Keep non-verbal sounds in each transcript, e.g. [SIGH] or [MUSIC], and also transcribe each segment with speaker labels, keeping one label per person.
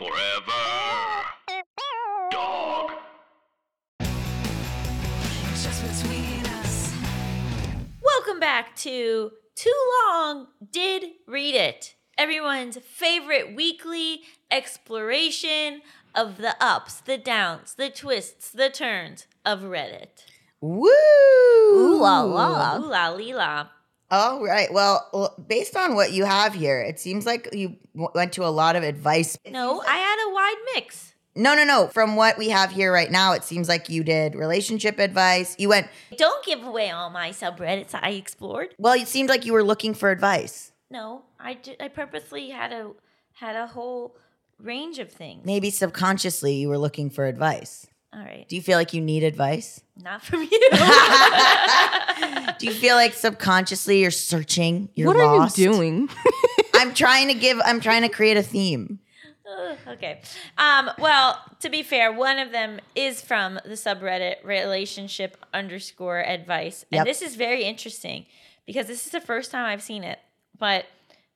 Speaker 1: Forever. Dog.
Speaker 2: Just between us.
Speaker 3: Welcome back to Too Long Didn't Read It, everyone's favorite weekly exploration of the ups, the downs, the twists, the turns of Reddit.
Speaker 4: Woo!
Speaker 3: Ooh la la. Ooh la lee la.
Speaker 4: All right. Well, based on what you have here, it seems like you went to a lot of advice.
Speaker 3: No, I had a wide mix.
Speaker 4: No, no, no. From what we have here right now, it seems like you did relationship advice. You went,
Speaker 3: Don't give away all my subreddits I explored.
Speaker 4: well, it seemed like you were looking for advice.
Speaker 3: No, I, ju- I purposely had a had a whole range of things.
Speaker 4: Maybe subconsciously you were looking for advice.
Speaker 3: All right,
Speaker 4: Do you feel like you need advice?
Speaker 3: not from you. [LAUGHS]
Speaker 4: Do you feel like subconsciously you're searching? You're
Speaker 5: what
Speaker 4: lost?
Speaker 5: are you doing? [LAUGHS]
Speaker 4: I'm trying to give, I'm trying to create a theme.
Speaker 3: Ugh, okay. Um, well, to be fair, one of them is from the subreddit relationship underscore advice. And
Speaker 4: Yep.
Speaker 3: this is very interesting because this is the first time I've seen it. But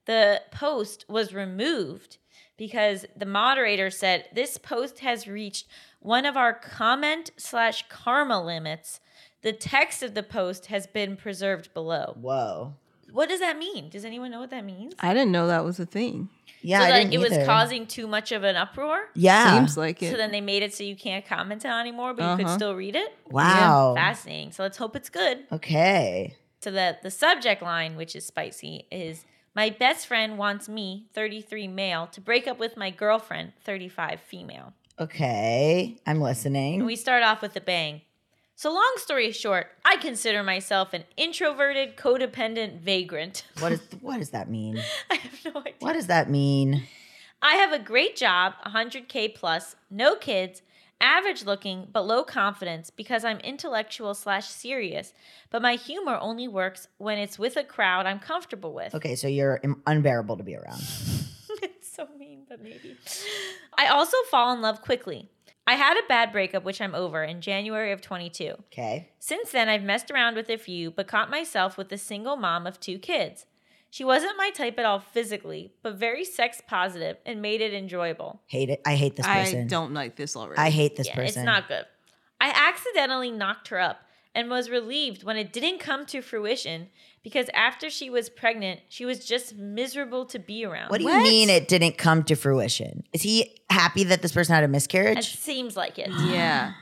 Speaker 3: the post was removed because the moderator said this post has reached one of our comment slash karma limits. The text of the post has been preserved below.
Speaker 4: Whoa.
Speaker 3: What does that mean? Does anyone know what that means?
Speaker 5: I didn't know that was a thing.
Speaker 4: Yeah,
Speaker 3: so
Speaker 4: I
Speaker 3: like
Speaker 4: didn't
Speaker 3: it was causing too much of an uproar.
Speaker 4: Yeah.
Speaker 5: Seems like it.
Speaker 3: So then they made it so you can't comment on it anymore, but you could
Speaker 5: Uh-huh.
Speaker 3: still read it.
Speaker 4: wow.
Speaker 3: Fascinating. So let's hope it's good.
Speaker 4: Okay.
Speaker 3: So the the subject line, which is spicy, is my best friend wants me, 33 male, to break up with my girlfriend, 35 female.
Speaker 4: Okay. I'm listening.
Speaker 3: And we start off with a bang. So long story short, I consider myself an introverted, codependent vagrant. [LAUGHS]
Speaker 4: what is what does that mean? [LAUGHS]
Speaker 3: I have no idea.
Speaker 4: What does that mean?
Speaker 3: I have a great job, 100K plus, no kids, average looking, but low confidence because I'm intellectual slash serious. But my humor only works when it's with a crowd I'm comfortable with.
Speaker 4: Okay, so you're unbearable to be around. [LAUGHS]
Speaker 3: it's so mean, but maybe. I also fall in love quickly. I had a bad breakup, which I'm over, in January of 22.
Speaker 4: Okay.
Speaker 3: Since then, I've messed around with a few, but caught myself with a single mom of two kids. She wasn't my type at all physically, but very sex positive and made it enjoyable.
Speaker 4: Hate it. I hate this person.
Speaker 5: I don't like this already.
Speaker 4: I hate this
Speaker 3: yeah,
Speaker 4: person.
Speaker 3: it's not good. I accidentally knocked her up and was relieved when it didn't come to fruition because after she was pregnant, she was just miserable to be around.
Speaker 4: What do you
Speaker 5: What?
Speaker 4: mean it didn't come to fruition? Is he happy that this person had a miscarriage?
Speaker 3: It seems like it.
Speaker 5: Yeah.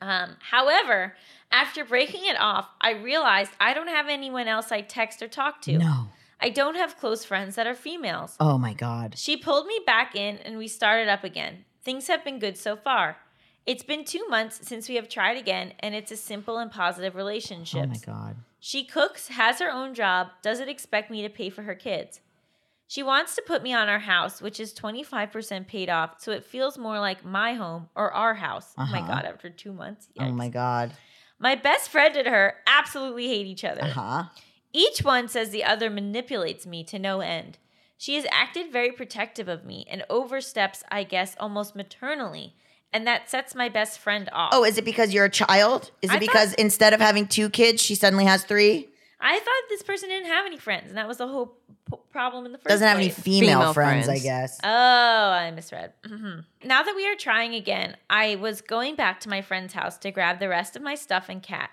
Speaker 3: Um, however, after breaking it off, I realized I don't have anyone else I text or talk to.
Speaker 4: No.
Speaker 3: I don't have close friends that are females.
Speaker 4: Oh my god.
Speaker 3: She pulled me back in and we started up again. Things have been good so far. It's been two months since we have tried again, and it's a simple and positive relationship.
Speaker 4: Oh my god.
Speaker 3: She cooks, has her own job, doesn't expect me to pay for her kids. She wants to put me on our house, which is 25% paid off, so it feels more like my home or our house. Oh my
Speaker 4: Uh-huh.
Speaker 3: God, after two months.
Speaker 4: Oh my god.
Speaker 3: My best friend and her absolutely hate each other.
Speaker 4: Uh huh.
Speaker 3: Each one says the other manipulates me to no end. She has acted very protective of me and oversteps, I guess, almost maternally, and that sets my best friend off.
Speaker 4: Oh, is it because you're a child? Is it
Speaker 3: I
Speaker 4: because instead of having two kids, she suddenly has three?
Speaker 3: I thought this person didn't have any friends, and that was the whole p- problem in the first
Speaker 4: Doesn't have any
Speaker 3: place.
Speaker 4: female,
Speaker 5: Female
Speaker 4: friends, I
Speaker 5: friends.
Speaker 4: guess.
Speaker 3: Oh, I misread. Mhm. Now that we are trying again, I was going back to my friend's house to grab the rest of my stuff and cat.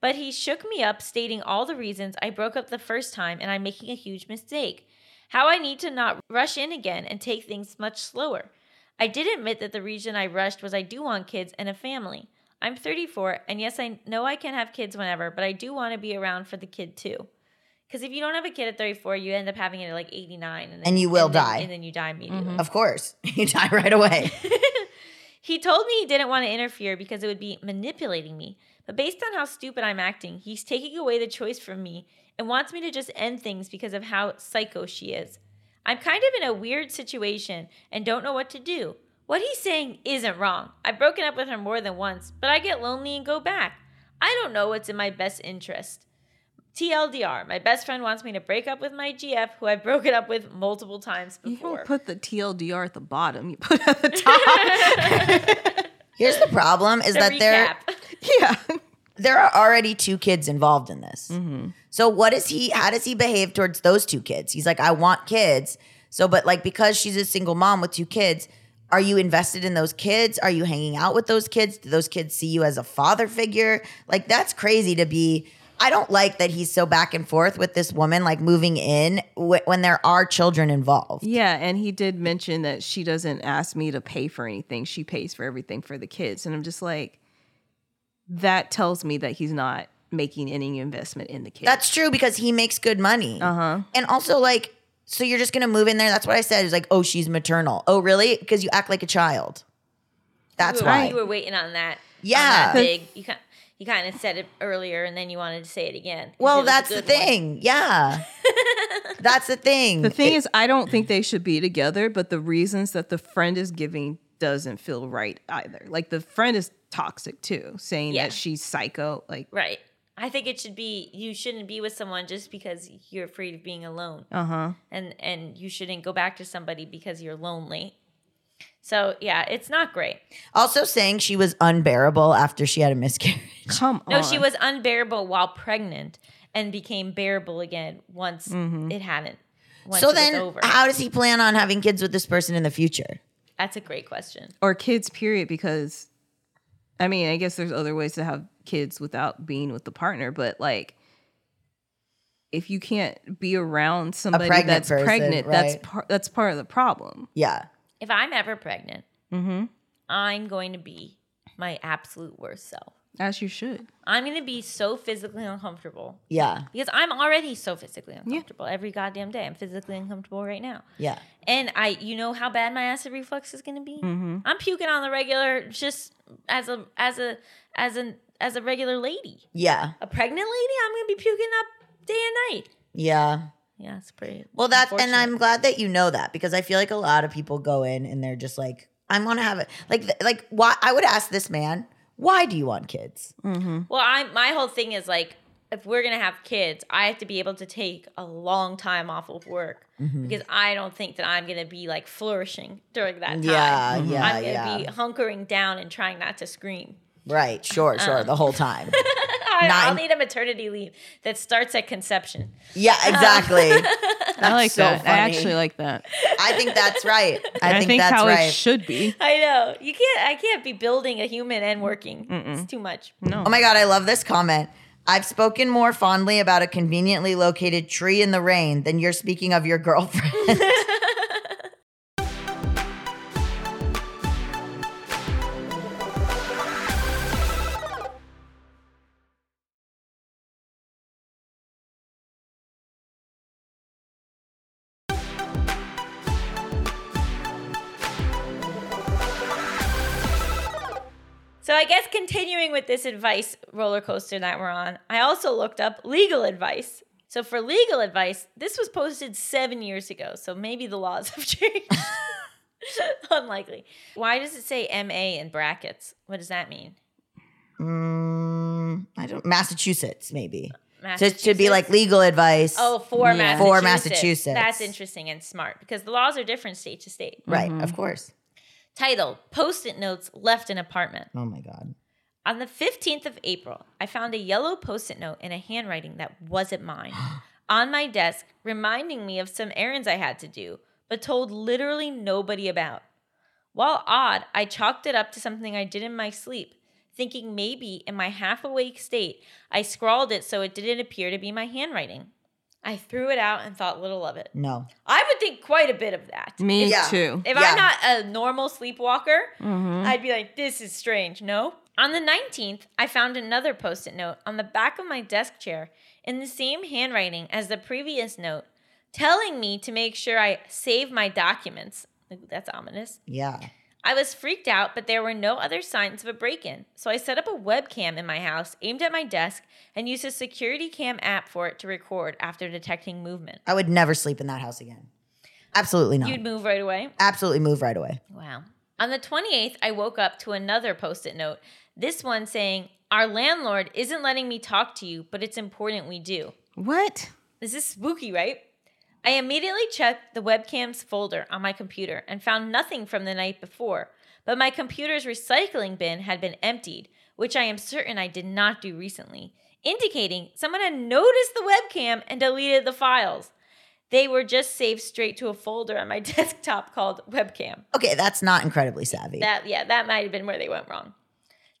Speaker 3: But he shook me up, stating all the reasons I broke up the first time and I'm making a huge mistake. How I need to not rush in again and take things much slower. I did admit that the reason I rushed was I do want kids and a family. I'm 34, and yes, I know I can have kids whenever, but I do want to be around for the kid too. Because if you don't have a kid at 34, you end up having it at like 89. And, then,
Speaker 4: And you will
Speaker 3: then-
Speaker 4: die.
Speaker 3: And then you die immediately. Mm-hmm.
Speaker 4: Of course. [LAUGHS] You die right away. [LAUGHS]
Speaker 3: He told me he didn't want to interfere because it would be manipulating me. But based on how stupid I'm acting, he's taking away the choice from me and wants me to just end things because of how psycho she is. I'm kind of in a weird situation and don't know what to do. What he's saying isn't wrong. I've broken up with her more than once, but I get lonely and go back. I don't know what's in my best interest. TLDR, my best friend wants me to break up with my GF, who I've [LAUGHS] broken up with multiple times
Speaker 5: You
Speaker 3: before.
Speaker 5: don't put the TLDR at the bottom. You put it at the top. [LAUGHS]
Speaker 4: Here's the problem is
Speaker 3: The
Speaker 4: that there [LAUGHS]
Speaker 5: yeah.
Speaker 4: there are already two kids involved in this.
Speaker 3: Mm-hmm.
Speaker 4: So what is he how does he behave towards those two kids? He's like, I want kids. So, but like because she's a single mom with two kids, are you invested in those kids? Are you hanging out with those kids? Do those kids see you as a father figure? Like that's crazy to be. I don't like that he's so back and forth with this woman, like moving in wh- when there are children involved.
Speaker 5: Yeah, and he did mention that she doesn't ask me to pay for anything. She pays for everything for the kids. And I'm just like, that tells me that he's not making any investment in the kids.
Speaker 4: That's true because he makes good money.
Speaker 5: uh huh.
Speaker 4: And also, like, so you're just gonna move in there? That's what I said. It's like, oh, she's maternal. Oh, really? Because you act like a child. That's
Speaker 3: you were,
Speaker 4: why.
Speaker 3: you were waiting on that. on
Speaker 4: Yeah.
Speaker 3: that big. You kind you kind of said it earlier, and then you wanted to say it again.
Speaker 4: Well,
Speaker 3: was a
Speaker 4: that's the
Speaker 3: good one.
Speaker 4: thing. Yeah. [LAUGHS] that's the thing.
Speaker 5: The thing
Speaker 4: It-
Speaker 5: is, I don't think they should be together, but the reasons that the friend is giving doesn't feel right either. Like the friend is toxic too, saying
Speaker 3: Yeah.
Speaker 5: that she's psycho. Like,
Speaker 3: Right. I think it should be you shouldn't be with someone just because you're afraid of being alone.
Speaker 5: uh huh.
Speaker 3: And and you shouldn't go back to somebody because you're lonely. So, yeah, it's not great.
Speaker 4: also saying she was unbearable after she had a miscarriage. [LAUGHS]
Speaker 5: Come on.
Speaker 3: No, she was unbearable while pregnant and became bearable again once
Speaker 5: Mm-hmm.
Speaker 3: it hadn't. Once
Speaker 4: so
Speaker 3: it
Speaker 4: then,
Speaker 3: over.
Speaker 4: how does he plan on having kids with this person in the future?
Speaker 3: That's a great question.
Speaker 5: or kids. Period. Because, I mean, I guess there's other ways to have kids without being with the partner, but like. If you can't be around somebody
Speaker 4: pregnant
Speaker 5: that's
Speaker 4: person,
Speaker 5: pregnant, that's
Speaker 4: right.
Speaker 5: part that's part of the problem.
Speaker 4: Yeah.
Speaker 3: If I'm ever pregnant,
Speaker 5: Mm-hmm.
Speaker 3: I'm going to be my absolute worst self.
Speaker 5: As you should.
Speaker 3: I'm to be so physically uncomfortable
Speaker 4: Yeah.
Speaker 3: because I'm already so physically uncomfortable every goddamn day. I'm physically uncomfortable right now.
Speaker 4: Yeah.
Speaker 3: And I, you know how bad my acid reflux is to be.
Speaker 5: Mm-hmm.
Speaker 3: I'm puking on the regular, just as a as a as an as a regular lady.
Speaker 4: Yeah.
Speaker 3: A pregnant lady, I'm to be puking up day and night.
Speaker 4: Yeah.
Speaker 3: Yeah, it's pretty.
Speaker 4: Well, that's and. I'm glad that you know that because I feel like a lot of people go in and they're just like, I'm gonna have it. Like, like why? I would ask this man, why do you want kids?
Speaker 5: Mm-hmm.
Speaker 3: Well, I my whole thing is like, if we're gonna have kids, I have to be able to take a long time off of work
Speaker 4: Mm-hmm.
Speaker 3: because I don't think that I'm gonna be like flourishing during that time.
Speaker 4: Yeah, yeah,
Speaker 3: I'm gonna
Speaker 4: yeah.
Speaker 3: be hunkering down and trying not to scream.
Speaker 4: Right. Sure. Sure. Um. The whole time. [LAUGHS]
Speaker 3: I, I'll need a maternity leave that starts at conception.
Speaker 4: Yeah. Um. Exactly. [LAUGHS]
Speaker 5: I like
Speaker 4: so
Speaker 5: that.
Speaker 4: funny.
Speaker 5: I actually like that.
Speaker 4: I think that's right. [LAUGHS] I
Speaker 5: And I
Speaker 4: think,
Speaker 5: think
Speaker 4: that's
Speaker 5: how
Speaker 4: right.
Speaker 5: it should be.
Speaker 3: I know you can't. I can't be building a human and working. It's too much.
Speaker 5: No.
Speaker 4: Oh my God, I love this comment. I've spoken more fondly about a conveniently located tree in the rain than you're speaking of your girlfriend.
Speaker 3: I guess continuing with this advice roller coaster that we're on, I also looked up legal advice. So for legal advice, this was posted seven years ago, so maybe the laws have [LAUGHS] changed. [LAUGHS] Unlikely. Why does it say MA in brackets? What does that mean?
Speaker 4: mm, I don't. Massachusetts, maybe. So it should be like legal advice.
Speaker 3: Oh, for
Speaker 5: Yeah.
Speaker 3: Massachusetts.
Speaker 4: For Massachusetts.
Speaker 3: That's interesting and smart because the laws are different state to state.
Speaker 4: right.
Speaker 3: Mm-hmm.
Speaker 4: Of course.
Speaker 3: Title Post-it notes left in apartment.
Speaker 4: Oh my God.
Speaker 3: On the 15th of April, I found a yellow post it note in a handwriting that wasn't mine [GASPS] on my desk, reminding me of some errands I had to do, but told literally nobody about. While odd, I chalked it up to something I did in my sleep, thinking maybe in my half awake state, I scrawled it so it didn't appear to be my handwriting. I threw it out and thought little of it.
Speaker 4: No.
Speaker 3: I would think quite a bit of that.
Speaker 5: Me
Speaker 3: If-
Speaker 4: Yeah.
Speaker 5: too.
Speaker 3: if
Speaker 4: Yeah.
Speaker 3: I'm not a normal sleepwalker,
Speaker 5: Mhm.
Speaker 3: I'd be like, this is strange. No. On the 19th, I found another post it note on the back of my desk chair in the same handwriting as the previous note, telling me to make sure I save my documents. That's ominous.
Speaker 4: Yeah.
Speaker 3: I was freaked out, but there were no other signs of a break in. So I set up a webcam in my house, aimed at my desk, and used a security cam app for it to record after detecting movement.
Speaker 4: I would never sleep in that house again. Absolutely not.
Speaker 3: You'd move right away.
Speaker 4: Absolutely move right away.
Speaker 3: Wow. On the 28th, I woke up to another post it note, this one saying, Our landlord isn't letting me talk to you, but it's important we do.
Speaker 5: What?
Speaker 3: This is spooky, right? I immediately checked the webcams folder on my computer and found nothing from the night before, but my computer's recycling bin had been emptied, which I am certain I did not do recently, indicating someone had noticed the webcam and deleted the files. They were just saved straight to a folder on my [LAUGHS] desktop called webcam.
Speaker 4: Okay, that's not incredibly savvy.
Speaker 3: That yeah, that might have been where they went wrong.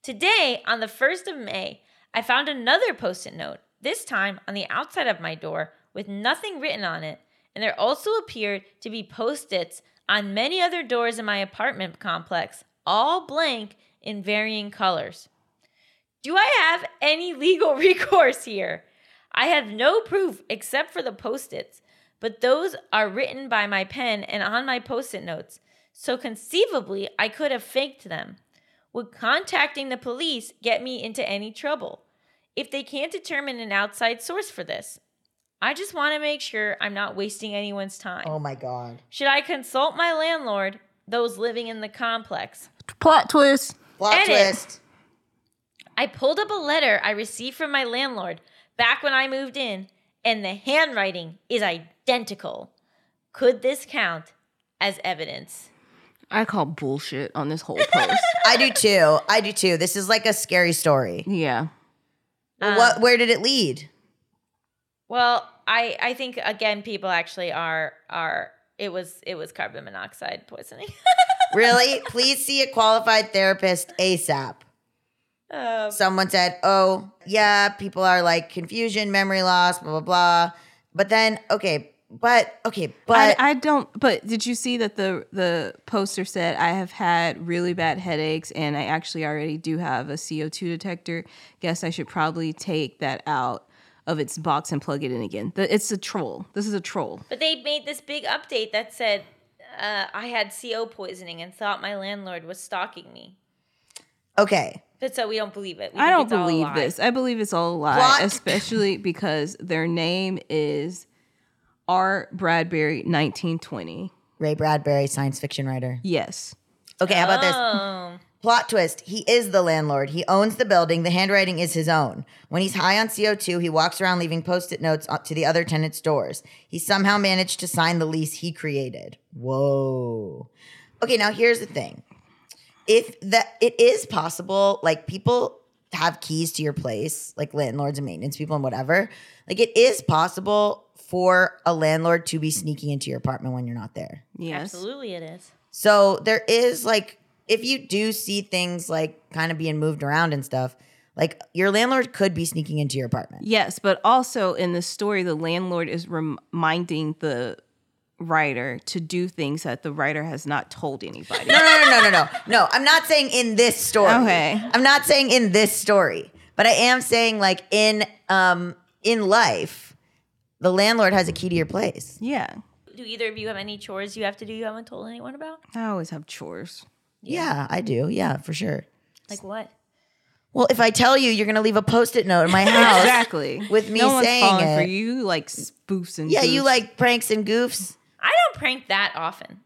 Speaker 3: Today, on the 1st of May, I found another post-it note, this time on the outside of my door with nothing written on it, and there also appeared to be post-its on many other doors in my apartment complex, all blank in varying colors. Do I have any [LAUGHS] legal recourse here? I have no proof except for the post-its, but those are written by my pen and on my post-it notes. So conceivably, I could have faked them. Would contacting the police get me into any trouble? If they can't determine an outside source for this, I just want to make sure I'm not wasting anyone's time.
Speaker 4: oh my god.
Speaker 3: Should I consult my landlord, those living in the complex?
Speaker 5: Plot twist.
Speaker 4: Plot
Speaker 3: Edit.
Speaker 4: twist.
Speaker 3: I pulled up a letter I received from my landlord back when I moved in, and the handwriting is identical. Could this count as evidence?
Speaker 5: I call bullshit on this whole post. [LAUGHS]
Speaker 4: I do too. I do too. This is like a scary story.
Speaker 5: yeah.
Speaker 4: Well,
Speaker 3: Um,
Speaker 4: what where did it lead?
Speaker 3: Well, I I think again people actually are are it was it was carbon monoxide poisoning. [LAUGHS]
Speaker 4: Really? Please see a qualified therapist ASAP.
Speaker 3: um,
Speaker 4: Someone said, "Oh, yeah, people are like confusion, memory loss, blah blah blah." But then, okay, but okay, but
Speaker 5: I, I don't. But did you see that the the poster said I have had really bad headaches and I actually already do have a CO two detector. Guess I should probably take that out of its box and plug it in again. It's a troll. This is a troll.
Speaker 3: but they made this big update that said uh, I had CO poisoning and thought my landlord was stalking me.
Speaker 4: okay.
Speaker 3: But so we don't believe it. We
Speaker 5: I don't
Speaker 3: it's all a
Speaker 5: believe this. I believe it's all a lie,
Speaker 4: Plot.
Speaker 5: especially [LAUGHS] because their name is R. Bradbury, nineteen twenty.
Speaker 4: Ray Bradbury, science fiction writer.
Speaker 5: Yes.
Speaker 4: Okay, how about this? Plot twist. He is the landlord. He owns the building. The handwriting is his own. When he's high on CO2, he walks around leaving post it notes to the other tenants' doors. He somehow managed to sign the lease he created. Whoa. Okay, now here's the thing. If that it is possible, like people have keys to your place, like landlords and maintenance people and whatever. Like it is possible for a landlord to be sneaking into your apartment when you're not there.
Speaker 5: Yes.
Speaker 3: Absolutely, it is.
Speaker 4: So there is like, if you do see things like kind of being moved around and stuff, like your landlord could be sneaking into your apartment.
Speaker 5: Yes, but also in the story, the landlord is reminding the writer to do things that the writer has not told anybody.
Speaker 4: No, no, no, no, no, no. No, I'm not saying in this story.
Speaker 5: Okay.
Speaker 4: I'm not saying in this story, but I am saying like in um in life, the landlord has a key to your place.
Speaker 5: yeah.
Speaker 3: Do either of you have any chores you have to do you haven't told anyone about?
Speaker 5: I always have chores.
Speaker 4: Yeah, I do. Yeah, for sure.
Speaker 3: Like what?
Speaker 4: Well, if I tell you, you're gonna leave a post-it note in my house. [LAUGHS]
Speaker 5: Exactly.
Speaker 4: With me
Speaker 5: no one's
Speaker 4: saying
Speaker 5: falling for you like spoofs and
Speaker 4: Yeah, you like pranks and goofs,
Speaker 3: I don't prank that often.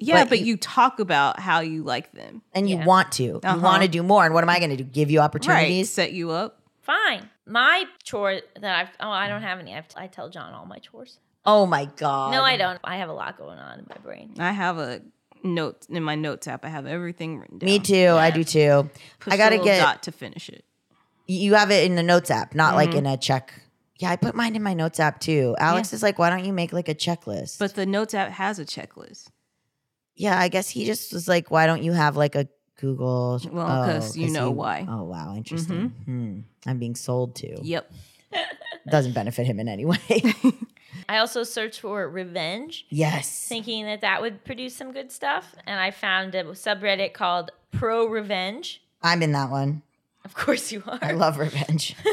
Speaker 5: yeah,
Speaker 4: but
Speaker 5: but,
Speaker 4: you-
Speaker 5: you, talk about how you like them.
Speaker 4: and you want to. You
Speaker 5: Uh-huh.
Speaker 4: want to do more. And what am I gonna do? Give you
Speaker 5: Right.
Speaker 4: opportunities?
Speaker 5: Set you up.
Speaker 3: Fine. My chore that I've oh I don't have any. I've, I tell John all my chores.
Speaker 4: Oh my god.
Speaker 3: No, I don't. I have a lot going on in my brain.
Speaker 5: I have a note in my notes app. I have everything written down.
Speaker 4: Me too. I do too.
Speaker 5: Push
Speaker 4: I gotta
Speaker 5: a
Speaker 4: get.
Speaker 5: dot to finish it.
Speaker 4: You have it in the notes app, not like
Speaker 5: Mm-hmm.
Speaker 4: in a check. Yeah, I put mine in my notes app too. Alex is like, why don't you make like a checklist?
Speaker 5: But the notes app has a checklist.
Speaker 4: yeah, I guess he just was like, why don't you have like a Google?
Speaker 5: Well,
Speaker 4: Oh,
Speaker 5: 'cause you know why.
Speaker 4: Oh wow, interesting. Hmm. I'm being sold to.
Speaker 5: Yep.
Speaker 4: Doesn't benefit him in any way. [LAUGHS]
Speaker 3: I also searched for revenge,
Speaker 4: yes.
Speaker 3: thinking that that would produce some good stuff, and I found a subreddit called Pro Revenge.
Speaker 4: I'm in that one.
Speaker 3: Of course you are.
Speaker 4: I love revenge. [LAUGHS]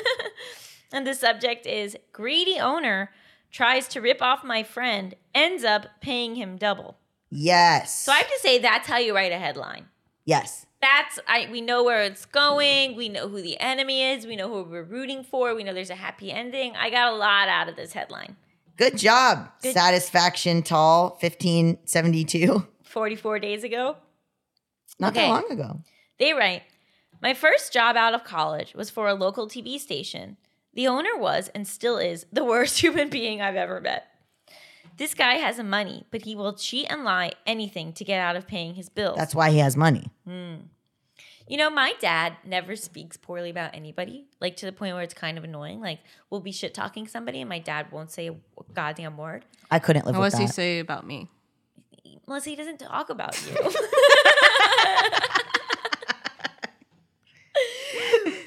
Speaker 3: And the subject is greedy owner tries to rip off my friend, ends up paying him double.
Speaker 4: yes.
Speaker 3: So I have to say that's how you write a headline.
Speaker 4: yes.
Speaker 3: That's I we know where it's going, we know who the enemy is, we know who we're rooting for, we know there's a happy ending. I got a lot out of this headline.
Speaker 4: Good job.
Speaker 3: Good-
Speaker 4: Satisfaction tall, 1572. [LAUGHS]
Speaker 3: 44 days ago.
Speaker 4: Not
Speaker 3: Okay.
Speaker 4: that long ago.
Speaker 3: They write, My first job out of college was for a local TV station. The owner was, and still is, the worst [LAUGHS] human being I've ever met. This guy has money, but he will cheat and lie anything to get out of paying his bills.
Speaker 4: That's why he has money. Hmm.
Speaker 3: You know, my dad never speaks poorly about anybody, like to the point where it's kind of annoying. Like, we'll be shit talking somebody, and my dad won't say a goddamn word.
Speaker 4: I couldn't live
Speaker 5: What does he say about me?
Speaker 3: Melisa, he doesn't talk about you. [LAUGHS]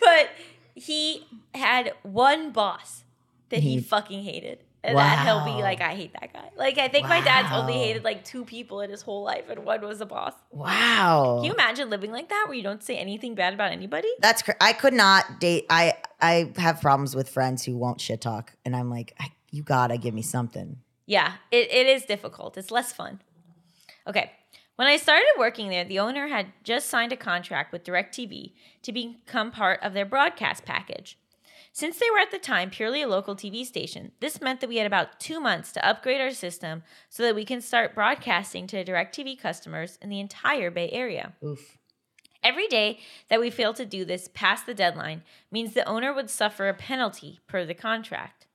Speaker 3: but he had one boss that he,
Speaker 4: He-
Speaker 3: fucking hated. And that he'll be like, I hate that guy. Like, I think my dad's only hated like two people in his whole life, and one was the boss.
Speaker 4: Wow.
Speaker 3: Can you imagine living like that where you don't say anything bad about anybody?
Speaker 4: That's cr- I could not date. I I have problems with friends who won't shit talk, and I'm like, I, you gotta give me something.
Speaker 3: Yeah, it, it is difficult. It's less fun. Okay. When I started working there, the owner had just signed a contract with DirecTV to become part of their broadcast package. Since they were at the time purely a local TV station, this meant that we had about two months to upgrade our system so that we can start broadcasting to DirecTV customers in the entire Bay Area.
Speaker 4: Oof.
Speaker 3: Every day that we failed to do this past the deadline means the owner would suffer a penalty per the contract.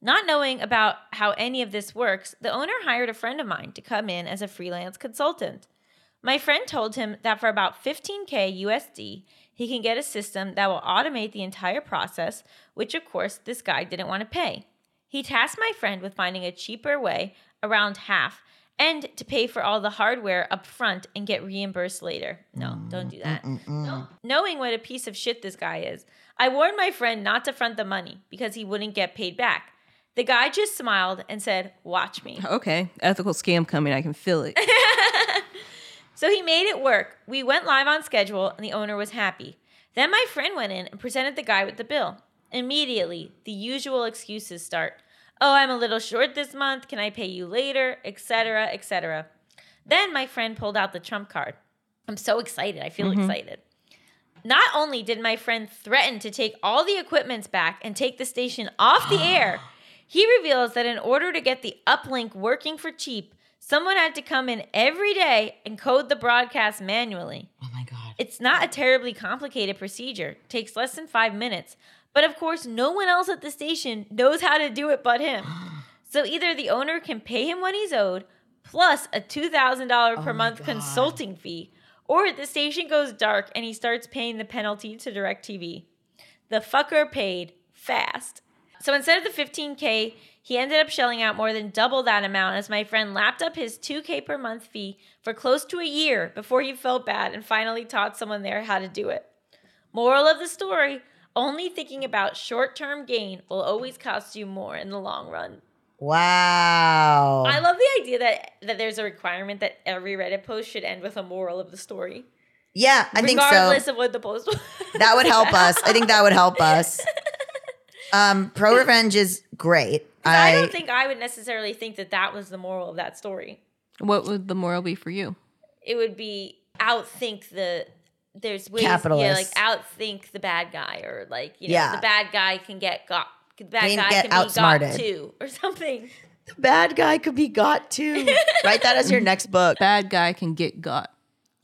Speaker 3: Not knowing about how any of this works, the owner hired a friend of mine to come in as a freelance consultant. My friend told him that for about 15k USD, he can get a system that will automate the entire process, which of course this guy didn't want to pay. He tasked my friend with finding a cheaper way, around half, and to pay for all the hardware up front and get reimbursed later. No, mm, don't do that. Mm, mm, no. Knowing what a piece of shit this guy is, I warned my friend not to front the money because he wouldn't get paid back. The guy just smiled and said, Watch me.
Speaker 5: Okay, ethical scam coming. I can feel it. [LAUGHS]
Speaker 3: So he made it work. We went live on schedule and the owner was happy. Then my friend went in and presented the guy with the bill. Immediately, the usual excuses start. Oh, I'm a little short this month. Can I pay you later? Etc., etc. Then my friend pulled out the trump card. I'm so excited. I feel mm-hmm. excited. Not only did my friend threaten to take all the equipments back and take the station off the air, [GASPS] he reveals that in order to get the uplink working for cheap, someone had to come in every day and code the broadcast manually.
Speaker 4: Oh my god.
Speaker 3: It's not a terribly complicated procedure, takes less than five minutes. But of course, no one else at the station knows how to do it but him. [GASPS] So either the owner can pay him what he's owed, plus a $2,000 per month consulting fee, or the station goes dark and he starts paying the penalty to DirecTV. The fucker paid fast. So instead of the 15K, he ended up shelling out more than double that amount as my friend lapped up his 2K per month fee for close to a year before he felt bad and finally taught someone there how to do it. Moral of the story only thinking about short term gain will always cost you more in the long run.
Speaker 4: Wow.
Speaker 3: I love the idea that, that there's a requirement that every Reddit post should end with a moral of the story.
Speaker 4: yeah, I think so.
Speaker 3: regardless of what the post was.
Speaker 4: That would help us. I think that would help us. [LAUGHS] Um, Pro Revenge is great.
Speaker 3: I don't think I would necessarily think that that was the moral of that story.
Speaker 5: What would the moral be for you?
Speaker 3: It would be outthink the there's ways yeah like outthink the bad guy or like you know
Speaker 4: Yeah.
Speaker 3: the bad guy can get got the bad
Speaker 4: Can
Speaker 3: guy
Speaker 4: get
Speaker 3: can be got too or something.
Speaker 4: the bad guy could be got too. [LAUGHS] Write that as your next book.
Speaker 5: Bad guy can get got.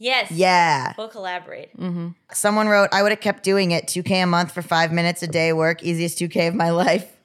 Speaker 3: Yes.
Speaker 4: Yeah.
Speaker 3: We'll collaborate. Mm-hmm.
Speaker 4: Someone wrote, I would have kept doing it. 2K a month for five minutes a day work. Easiest 2K of my [LAUGHS] life.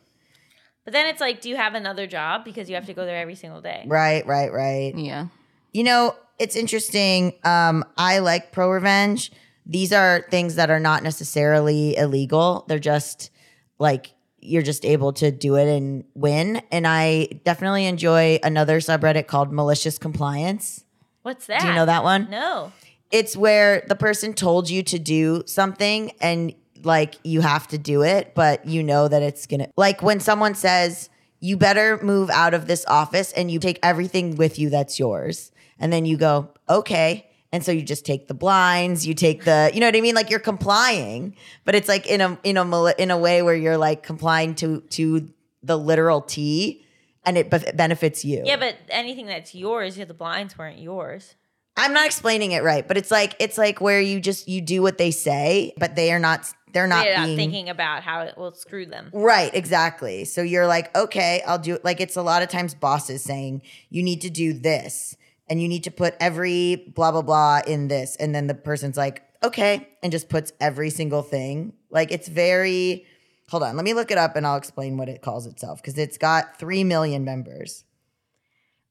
Speaker 3: But then it's like, do you have another job because you have to go there every single day?
Speaker 4: Right, right, right.
Speaker 5: Yeah.
Speaker 4: You know, it's interesting. Um, I like pro revenge. These are things that are not necessarily illegal. They're just like you're just able to do it and win. And I definitely enjoy another subreddit called malicious compliance.
Speaker 3: What's that?
Speaker 4: Do you know that one?
Speaker 3: No.
Speaker 4: It's where the person told you to do something and like you have to do it, but you know that it's gonna like when someone says, you better move out of this office and you take everything with you that's yours. And then you go, okay. And so you just take the blinds, you take the, you know what I mean? Like you're complying, but it's like in a in a in a way where you're like complying to to the literal T, and it benefits you.
Speaker 3: Yeah, but anything that's yours, yeah, the blinds weren't yours.
Speaker 4: I'm not explaining it right, but it's like it's like where you just you do what they say, but they are not they're not
Speaker 3: They're not
Speaker 4: being
Speaker 3: thinking about how it will screw them.
Speaker 4: right exactly. So you're like, okay, I'll do it. Like it's a lot of times bosses saying you need to do this and you need to put every blah blah blah in this, and then the person's like, okay, and just puts every single thing. Like it's very. Hold on, let me look it up and I'll explain what it calls itself because it's got three million members.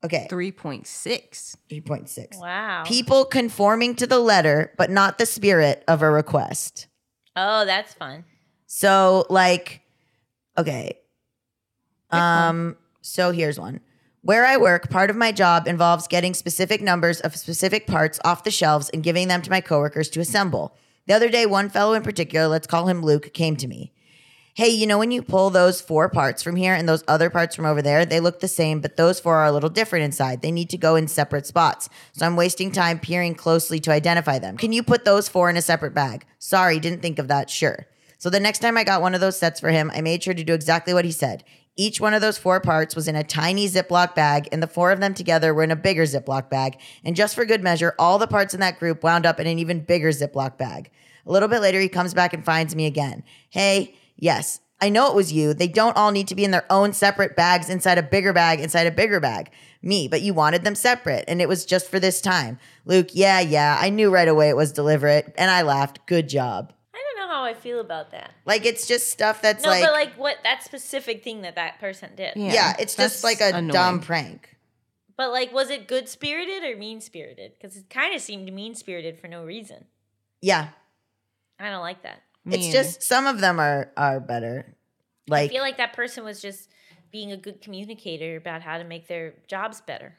Speaker 4: Okay,
Speaker 5: 3.6.
Speaker 4: 3.6.
Speaker 3: Wow.
Speaker 4: People conforming to the letter, but not the spirit of a request.
Speaker 3: Oh, that's fun.
Speaker 4: So, like, okay. Um, so here's one. Where I work, part of my job involves getting specific numbers of specific parts off the shelves and giving them to my coworkers to assemble. The other day, one fellow in particular, let's call him Luke, came to me. Hey, you know when you pull those four parts from here and those other parts from over there, they look the same, but those four are a little different inside. They need to go in separate spots. So I'm wasting time peering closely to identify them. Can you put those four in a separate bag? Sorry, didn't think of that. Sure. So the next time I got one of those sets for him, I made sure to do exactly what he said. Each one of those four parts was in a tiny Ziploc bag, and the four of them together were in a bigger Ziploc bag. And just for good measure, all the parts in that group wound up in an even bigger Ziploc bag. A little bit later, he comes back and finds me again. Hey, yes, I know it was you. They don't all need to be in their own separate bags inside a bigger bag inside a bigger bag. Me, but you wanted them separate, and it was just for this time. Luke, yeah, yeah, I knew right away it was deliberate, and I laughed. Good job.
Speaker 3: I don't know how I feel about that.
Speaker 4: Like it's just stuff that's
Speaker 3: No,
Speaker 4: like,
Speaker 3: but like what that specific thing that that person did.
Speaker 5: Yeah.
Speaker 4: yeah, it's just like a
Speaker 5: annoying.
Speaker 4: dumb prank.
Speaker 3: But like, was it good spirited or mean spirited? Because it kind of seemed mean spirited for no reason.
Speaker 4: Yeah,
Speaker 3: I don't like that.
Speaker 5: Me
Speaker 4: it's just some of them are are better. Like
Speaker 3: I feel like that person was just being a good communicator about how to make their jobs better.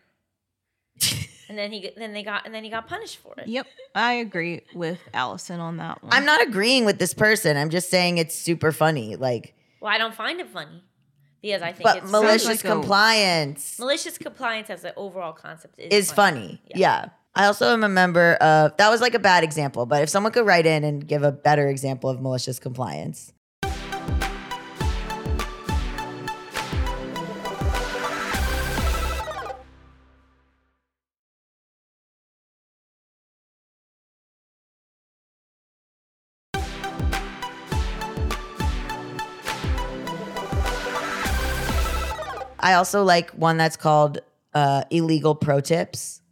Speaker 3: [LAUGHS] and then he then they got and then he got punished for it.
Speaker 5: Yep, I agree with Allison on that one.
Speaker 4: I'm not agreeing with this person. I'm just saying it's super funny. Like,
Speaker 3: Well, I don't find it funny because I think
Speaker 4: but
Speaker 3: it's
Speaker 4: malicious
Speaker 5: like a-
Speaker 4: compliance
Speaker 3: malicious compliance as an overall concept is,
Speaker 4: is funny. Yeah. I also am a member of that was like a bad example, but if someone could write in and give a better example of malicious compliance. I also like one that's called uh, illegal pro tips.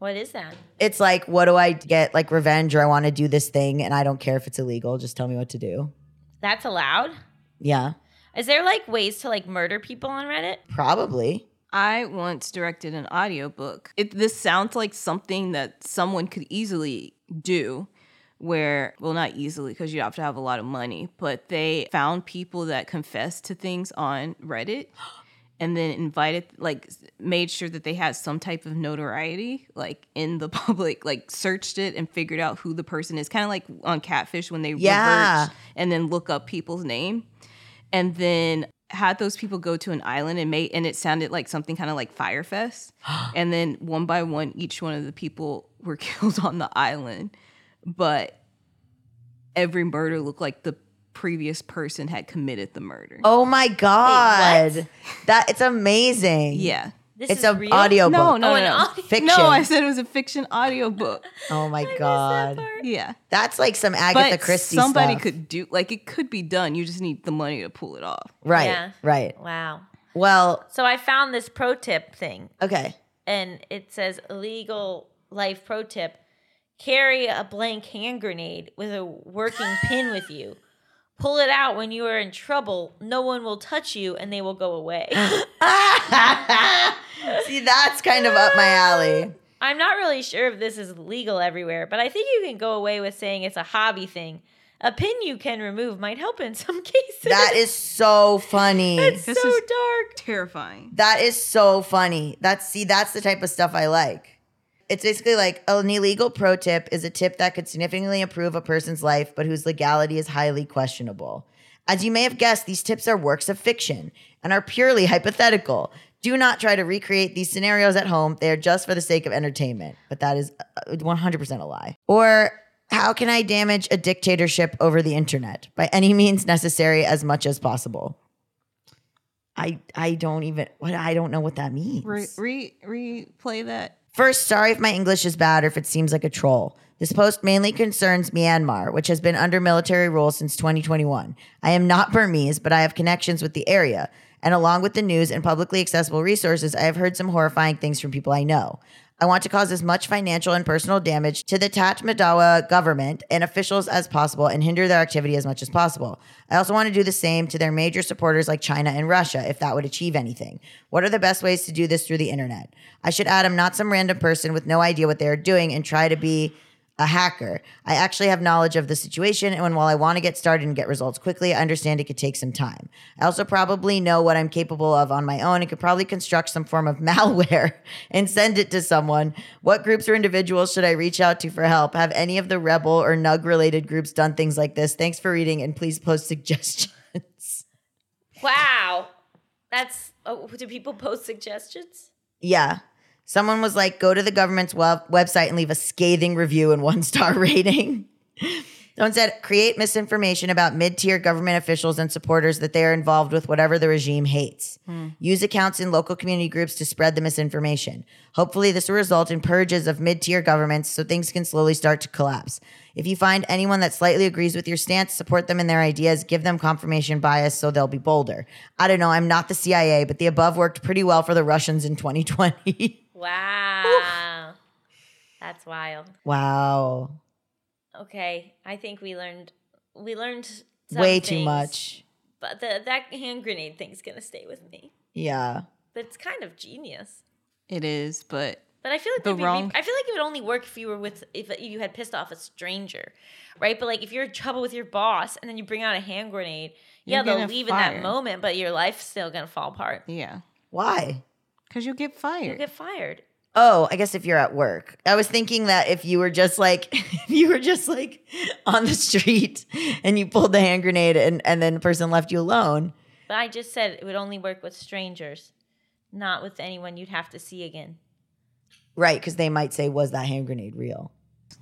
Speaker 3: What is that?
Speaker 4: It's like, what do I get? Like revenge, or I want to do this thing, and I don't care if it's illegal. Just tell me what to do.
Speaker 3: That's allowed?
Speaker 4: Yeah,
Speaker 3: Is there like ways to like murder people on Reddit?
Speaker 4: probably.
Speaker 5: I once directed an audiobook. It this sounds like something that someone could easily do where well not easily because you have to have a lot of money, but they found people that confessed to things on Reddit [GASPS] and then invited like made sure that they had some type of notoriety like in the [LAUGHS] public like searched it and figured out who the person is kind of like on catfish when they
Speaker 4: Yeah.
Speaker 5: reverse and then look up people's name and then had those people go to an island and made and it sounded like something kind of like Fyre Fest. [GASPS] and then one by one, each one of the people were [LAUGHS] killed on the island, but every murder looked like the previous person had committed the murder.
Speaker 4: Oh my god, that it's amazing.
Speaker 5: Yeah.
Speaker 3: This
Speaker 4: it's
Speaker 3: is
Speaker 4: a
Speaker 3: real?
Speaker 4: audio
Speaker 5: No,
Speaker 4: book.
Speaker 5: no,
Speaker 3: Oh,
Speaker 5: no,
Speaker 3: an
Speaker 5: no.
Speaker 3: audio-
Speaker 4: Fiction.
Speaker 5: No, I said it was a fiction audiobook. [LAUGHS]
Speaker 4: Oh my god,
Speaker 5: Yeah.
Speaker 4: that's like some Agatha
Speaker 5: But
Speaker 4: Christie
Speaker 5: somebody
Speaker 4: stuff.
Speaker 5: could do like it could be done. You just need the money to pull it off.
Speaker 4: Right,
Speaker 3: Yeah.
Speaker 4: right.
Speaker 3: Wow.
Speaker 4: Well,
Speaker 3: So I found this pro tip thing
Speaker 4: okay.
Speaker 3: and it says legal life pro tip carry a blank hand grenade with a working pin with you. Pull it out when you are in trouble. No one will touch you and they will go away. [LAUGHS]
Speaker 4: See, that's kind of up my alley. [LAUGHS]
Speaker 3: I'm not really sure if this is legal everywhere, but I think you can go away with saying it's a hobby thing. A pin you can remove might help in some [LAUGHS] cases.
Speaker 4: That is so funny.
Speaker 3: it's so
Speaker 5: This is-
Speaker 3: dark.
Speaker 5: Terrifying.
Speaker 4: That is so funny. That's see, that's the type of stuff I like. It's basically like an illegal pro tip is a tip that could significantly improve a person's life, but whose legality is highly questionable. As you may have guessed, these tips are works of fiction and are purely hypothetical. Do not try to recreate these scenarios at home. They are just for the sake of entertainment. But that is uh, 100% a lie. Or how can I damage a dictatorship over the internet? By any means necessary, as much as possible. I I don't even what I don't know what that means.
Speaker 5: Re, re replay that.
Speaker 4: First, sorry if my English is bad or if it seems like a troll. This post mainly concerns Myanmar, which has been under military rule since 2021. I am not Burmese, but I have connections with the area. And along with the news and publicly accessible resources, I have heard some horrifying things from people I know. I want to cause as much financial and personal damage to the Tatmadawa government and officials as possible and hinder their activity as much as possible. I also want to do the same to their major supporters like China and Russia if that would achieve anything. What are the best ways to do this through the internet? I should add I'm not some random person with no idea what they are doing and try to be a hacker. I actually have knowledge of the situation, and while I want to get started and get results quickly, I understand it could take some time. I also probably know what I'm capable of on my own and could probably construct some form of [LAUGHS] malware and send it to someone. What groups or individuals should I reach out to for help? Have any of the Rebel or Nug related groups done things like this? Thanks for reading, and please post [LAUGHS] suggestions.
Speaker 3: Wow. That's oh, do people post suggestions?
Speaker 4: yeah. Someone was like, go to the government's web- website and leave a scathing review and [LAUGHS] one star rating. Someone said, create misinformation about mid tier government officials and supporters that they are involved with whatever the regime hates. Hmm. Use accounts in local community groups to spread the misinformation. Hopefully, this will result in purges of mid tier governments so things can slowly start to collapse. If you find anyone that slightly agrees with your stance, support them in their ideas, give them confirmation bias so they'll be bolder. I don't know, I'm not the CIA, but the above worked pretty well for the Russians in 2020. [LAUGHS]
Speaker 3: Wow. That's wild.
Speaker 4: wow.
Speaker 3: Okay, I think we learned we learned some
Speaker 4: Way too
Speaker 3: things,
Speaker 4: much.
Speaker 3: But the, that hand grenade thing's gonna stay with me.
Speaker 4: Yeah.
Speaker 3: But it's kind of genius.
Speaker 5: It is, but
Speaker 3: But I feel like
Speaker 5: The
Speaker 3: there'd be
Speaker 5: wrong-
Speaker 3: I feel like it would only work if you were with if you had pissed off a stranger, right? But like if you're in trouble with your boss and then you bring out a hand grenade, yeah,
Speaker 5: You're
Speaker 3: they'll
Speaker 5: gonna
Speaker 3: leave in that moment, but your life's still gonna fall apart.
Speaker 5: yeah,
Speaker 4: Why?
Speaker 5: Because you'll get fired.
Speaker 3: You'll get fired.
Speaker 4: Oh, I guess if you're at work. I was thinking that if you were just like [LAUGHS] if you were just like on the street and you pulled the hand grenade and, and then the person left you alone.
Speaker 3: But I just said it would only work with strangers, not with anyone you'd have to see again.
Speaker 4: Right, because they might say, Was that hand grenade real?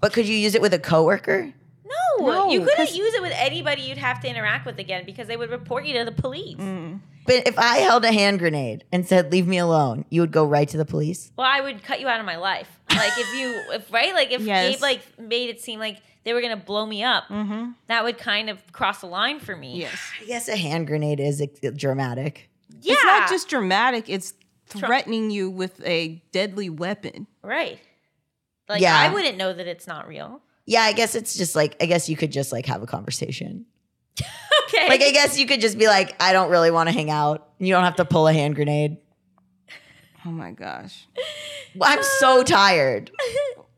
Speaker 4: But could you use it with a coworker?
Speaker 3: No,
Speaker 5: No,
Speaker 3: you couldn't use it with anybody you'd have to interact with again because they would report you to the police.
Speaker 5: Mm.
Speaker 4: But if I held a hand grenade and said, Leave me alone, you would go right to the police?
Speaker 3: Well, I would cut you out of my life. Like if you, [LAUGHS] if right, like if
Speaker 5: Yes.
Speaker 3: Gabe like made it seem like they were gonna blow me up, mm-hmm. that would kind of cross a line for me.
Speaker 5: Yes,
Speaker 4: I guess a hand grenade is ex- dramatic.
Speaker 3: yeah,
Speaker 5: it's not just dramatic; it's threatening you with a deadly weapon.
Speaker 3: right. Like
Speaker 4: Yeah.
Speaker 3: I wouldn't know that it's not real.
Speaker 4: Yeah, I guess it's just like, I guess you could just like have a conversation. [LAUGHS]
Speaker 3: Okay,
Speaker 4: Like, I guess you could just be like, I don't really want to hang out. You don't have to pull a hand grenade.
Speaker 5: Oh my gosh!
Speaker 4: Well, I'm so tired.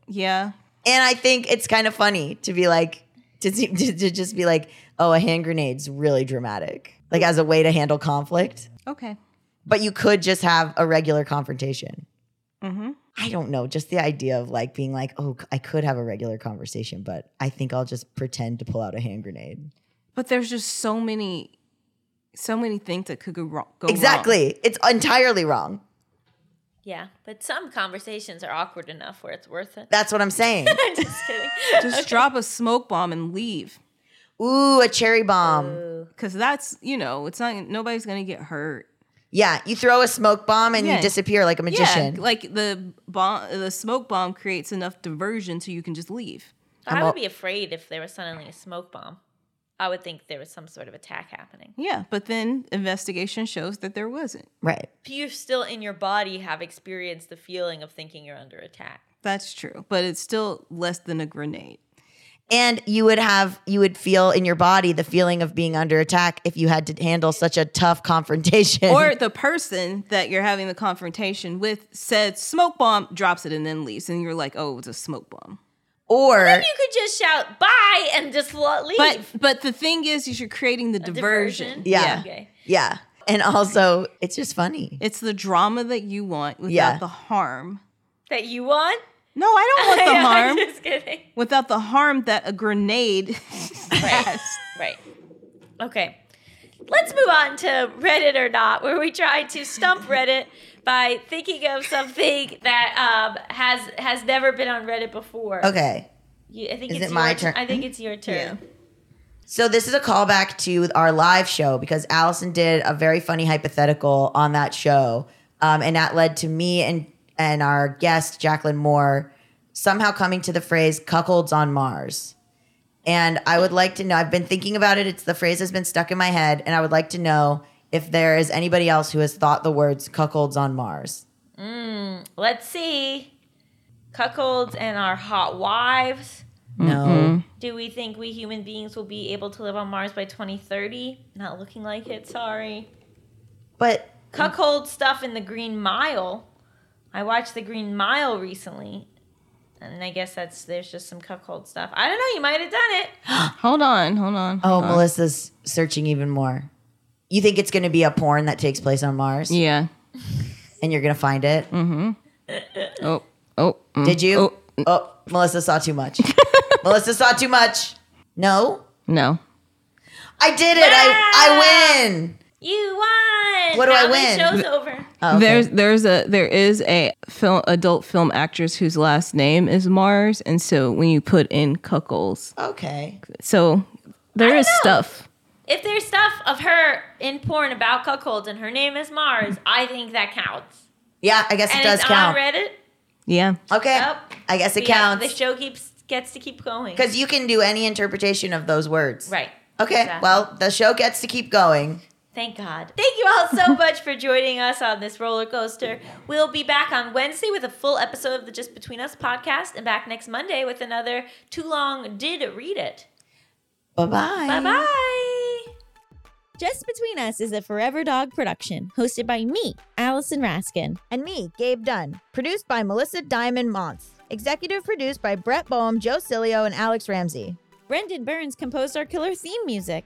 Speaker 5: Yeah,
Speaker 4: And I think it's kind of funny to be like, to, to, [LAUGHS] to just be like, oh, a hand grenade's really dramatic, like as a way to handle conflict.
Speaker 5: okay.
Speaker 4: But you could just have a regular confrontation.
Speaker 5: Mm-hmm.
Speaker 4: I don't know, just the idea of like being like, oh, I could have a regular conversation, but I think I'll just pretend to pull out a hand grenade.
Speaker 5: But there's just so many, so many things that could go wrong. Go wrong.
Speaker 4: Exactly. It's entirely wrong.
Speaker 3: yeah, but some conversations are awkward enough where it's worth it.
Speaker 4: That's what I'm saying. [LAUGHS]
Speaker 3: Just kidding. [LAUGHS]
Speaker 5: Just drop a smoke bomb and leave.
Speaker 4: Ooh, a cherry bomb.
Speaker 5: Cause that's you know it's not nobody's gonna get hurt.
Speaker 4: Yeah, you throw a smoke bomb and
Speaker 5: Yeah.
Speaker 4: you disappear like a magician.
Speaker 5: Yeah, like the bomb, the smoke bomb creates enough diversion so you can just leave.
Speaker 3: I
Speaker 4: I'm
Speaker 3: would
Speaker 4: al-
Speaker 3: be afraid if there was suddenly a smoke bomb. I would think there was some sort of attack happening.
Speaker 5: Yeah, but then investigation shows that there wasn't.
Speaker 4: right.
Speaker 3: You still in your body have experienced the feeling of thinking you're under attack.
Speaker 5: That's true, but it's still less than a grenade.
Speaker 4: And you would have you would feel in your body the feeling of being under attack if you had to handle such a tough [LAUGHS] confrontation.
Speaker 5: Or the person that you're having the confrontation with said smoke bomb, drops it and then leaves, and you're like, oh, it's a smoke bomb.
Speaker 4: Or
Speaker 3: You could just shout bye and just lo- leave.
Speaker 5: But but the thing is, is you're creating the
Speaker 3: A
Speaker 5: diversion.
Speaker 4: Yeah.
Speaker 3: Okay.
Speaker 4: yeah. And also it's just funny.
Speaker 5: It's the drama that you want without
Speaker 4: Yeah.
Speaker 5: the harm.
Speaker 3: That you want?
Speaker 5: No, I don't want the harm [LAUGHS]
Speaker 3: I'm
Speaker 5: harm.
Speaker 3: just kidding.
Speaker 5: Without the harm that a grenade [LAUGHS] has.
Speaker 3: Right. Okay. Let's move on to Reddit or not, where we try to stump Reddit by thinking of something that um, has has never been on Reddit before.
Speaker 4: Okay.
Speaker 3: You, I think
Speaker 4: Is
Speaker 3: it's
Speaker 4: it my
Speaker 3: turn. I think it's your turn.
Speaker 4: So this is a callback to our live show because Allison did a very funny hypothetical on that show, um, and that led to me and and our guest Jacqueline Moore somehow coming to the phrase "cuckolds on Mars." And I would like to know. I've been thinking about it. It's the phrase has been stuck in my head, and I would like to know if there is anybody else who has thought the words "cuckolds on Mars."
Speaker 3: Mm, let's see. cuckolds and our hot wives.
Speaker 4: No.
Speaker 3: Do we think we human beings will be able to live on Mars by 2030? Not looking like it, sorry.
Speaker 4: But
Speaker 3: Cuckold stuff in the Green Mile. I watched the Green Mile recently. And I guess that's there's just some cuckold stuff. I don't know, you might have done it. [GASPS]
Speaker 5: Hold on, hold on.
Speaker 4: oh,
Speaker 5: on.
Speaker 4: Melisa's searching even more. You think it's going to be a porn that takes place on Mars,
Speaker 5: Yeah.
Speaker 4: and you're going to find it? Mm-hmm. [LAUGHS]
Speaker 5: Oh, oh. mm,
Speaker 4: Did you?
Speaker 5: Oh,
Speaker 4: Oh, Melisa saw too much. [LAUGHS] Melisa saw too much. No,
Speaker 5: no.
Speaker 4: I did it. I I win.
Speaker 3: You won.
Speaker 4: What do I
Speaker 3: Now the
Speaker 4: win?
Speaker 3: show's over.
Speaker 4: Oh, okay.
Speaker 5: There's there's a there is a film adult film actress whose last name is Mars, and so when you put in cuckolds,
Speaker 4: okay.
Speaker 5: so there is
Speaker 3: know.
Speaker 5: stuff.
Speaker 3: If there's stuff of her in porn about cuckolds and her name is Mars, I think that counts.
Speaker 4: Yeah, I guess
Speaker 3: And
Speaker 4: it does
Speaker 3: it's
Speaker 4: count.
Speaker 3: on Reddit.
Speaker 5: Yeah.
Speaker 4: Okay,
Speaker 3: Yep.
Speaker 4: I guess it
Speaker 3: Yeah,
Speaker 4: counts
Speaker 3: the show keeps gets to keep going.
Speaker 4: because you can do any interpretation of those words.
Speaker 3: Right.
Speaker 4: Okay.
Speaker 3: Exactly.
Speaker 4: Well, the show gets to keep going.
Speaker 3: Thank God. Thank you all so [LAUGHS] much for joining us on this roller coaster. We'll be back on Wednesday with a full episode of the Just Between Us podcast and back next Monday with another Too Long Didn't Read It.
Speaker 4: Bye bye.
Speaker 3: Bye bye. Just Between Us is a Forever Dog production hosted by me, Allison Raskin.
Speaker 1: And me, Gabe Dunn. Produced by Melisa Diamond Monts. Executive produced by Brett Boham, Joe Cilio, and Alex Ramsey.
Speaker 3: Brendan Burns composed our killer theme music.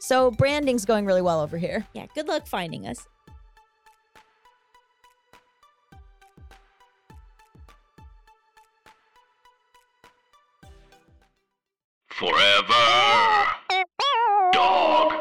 Speaker 1: so branding's going really well over here.
Speaker 3: Yeah, good luck finding us.
Speaker 6: Forever. Dog.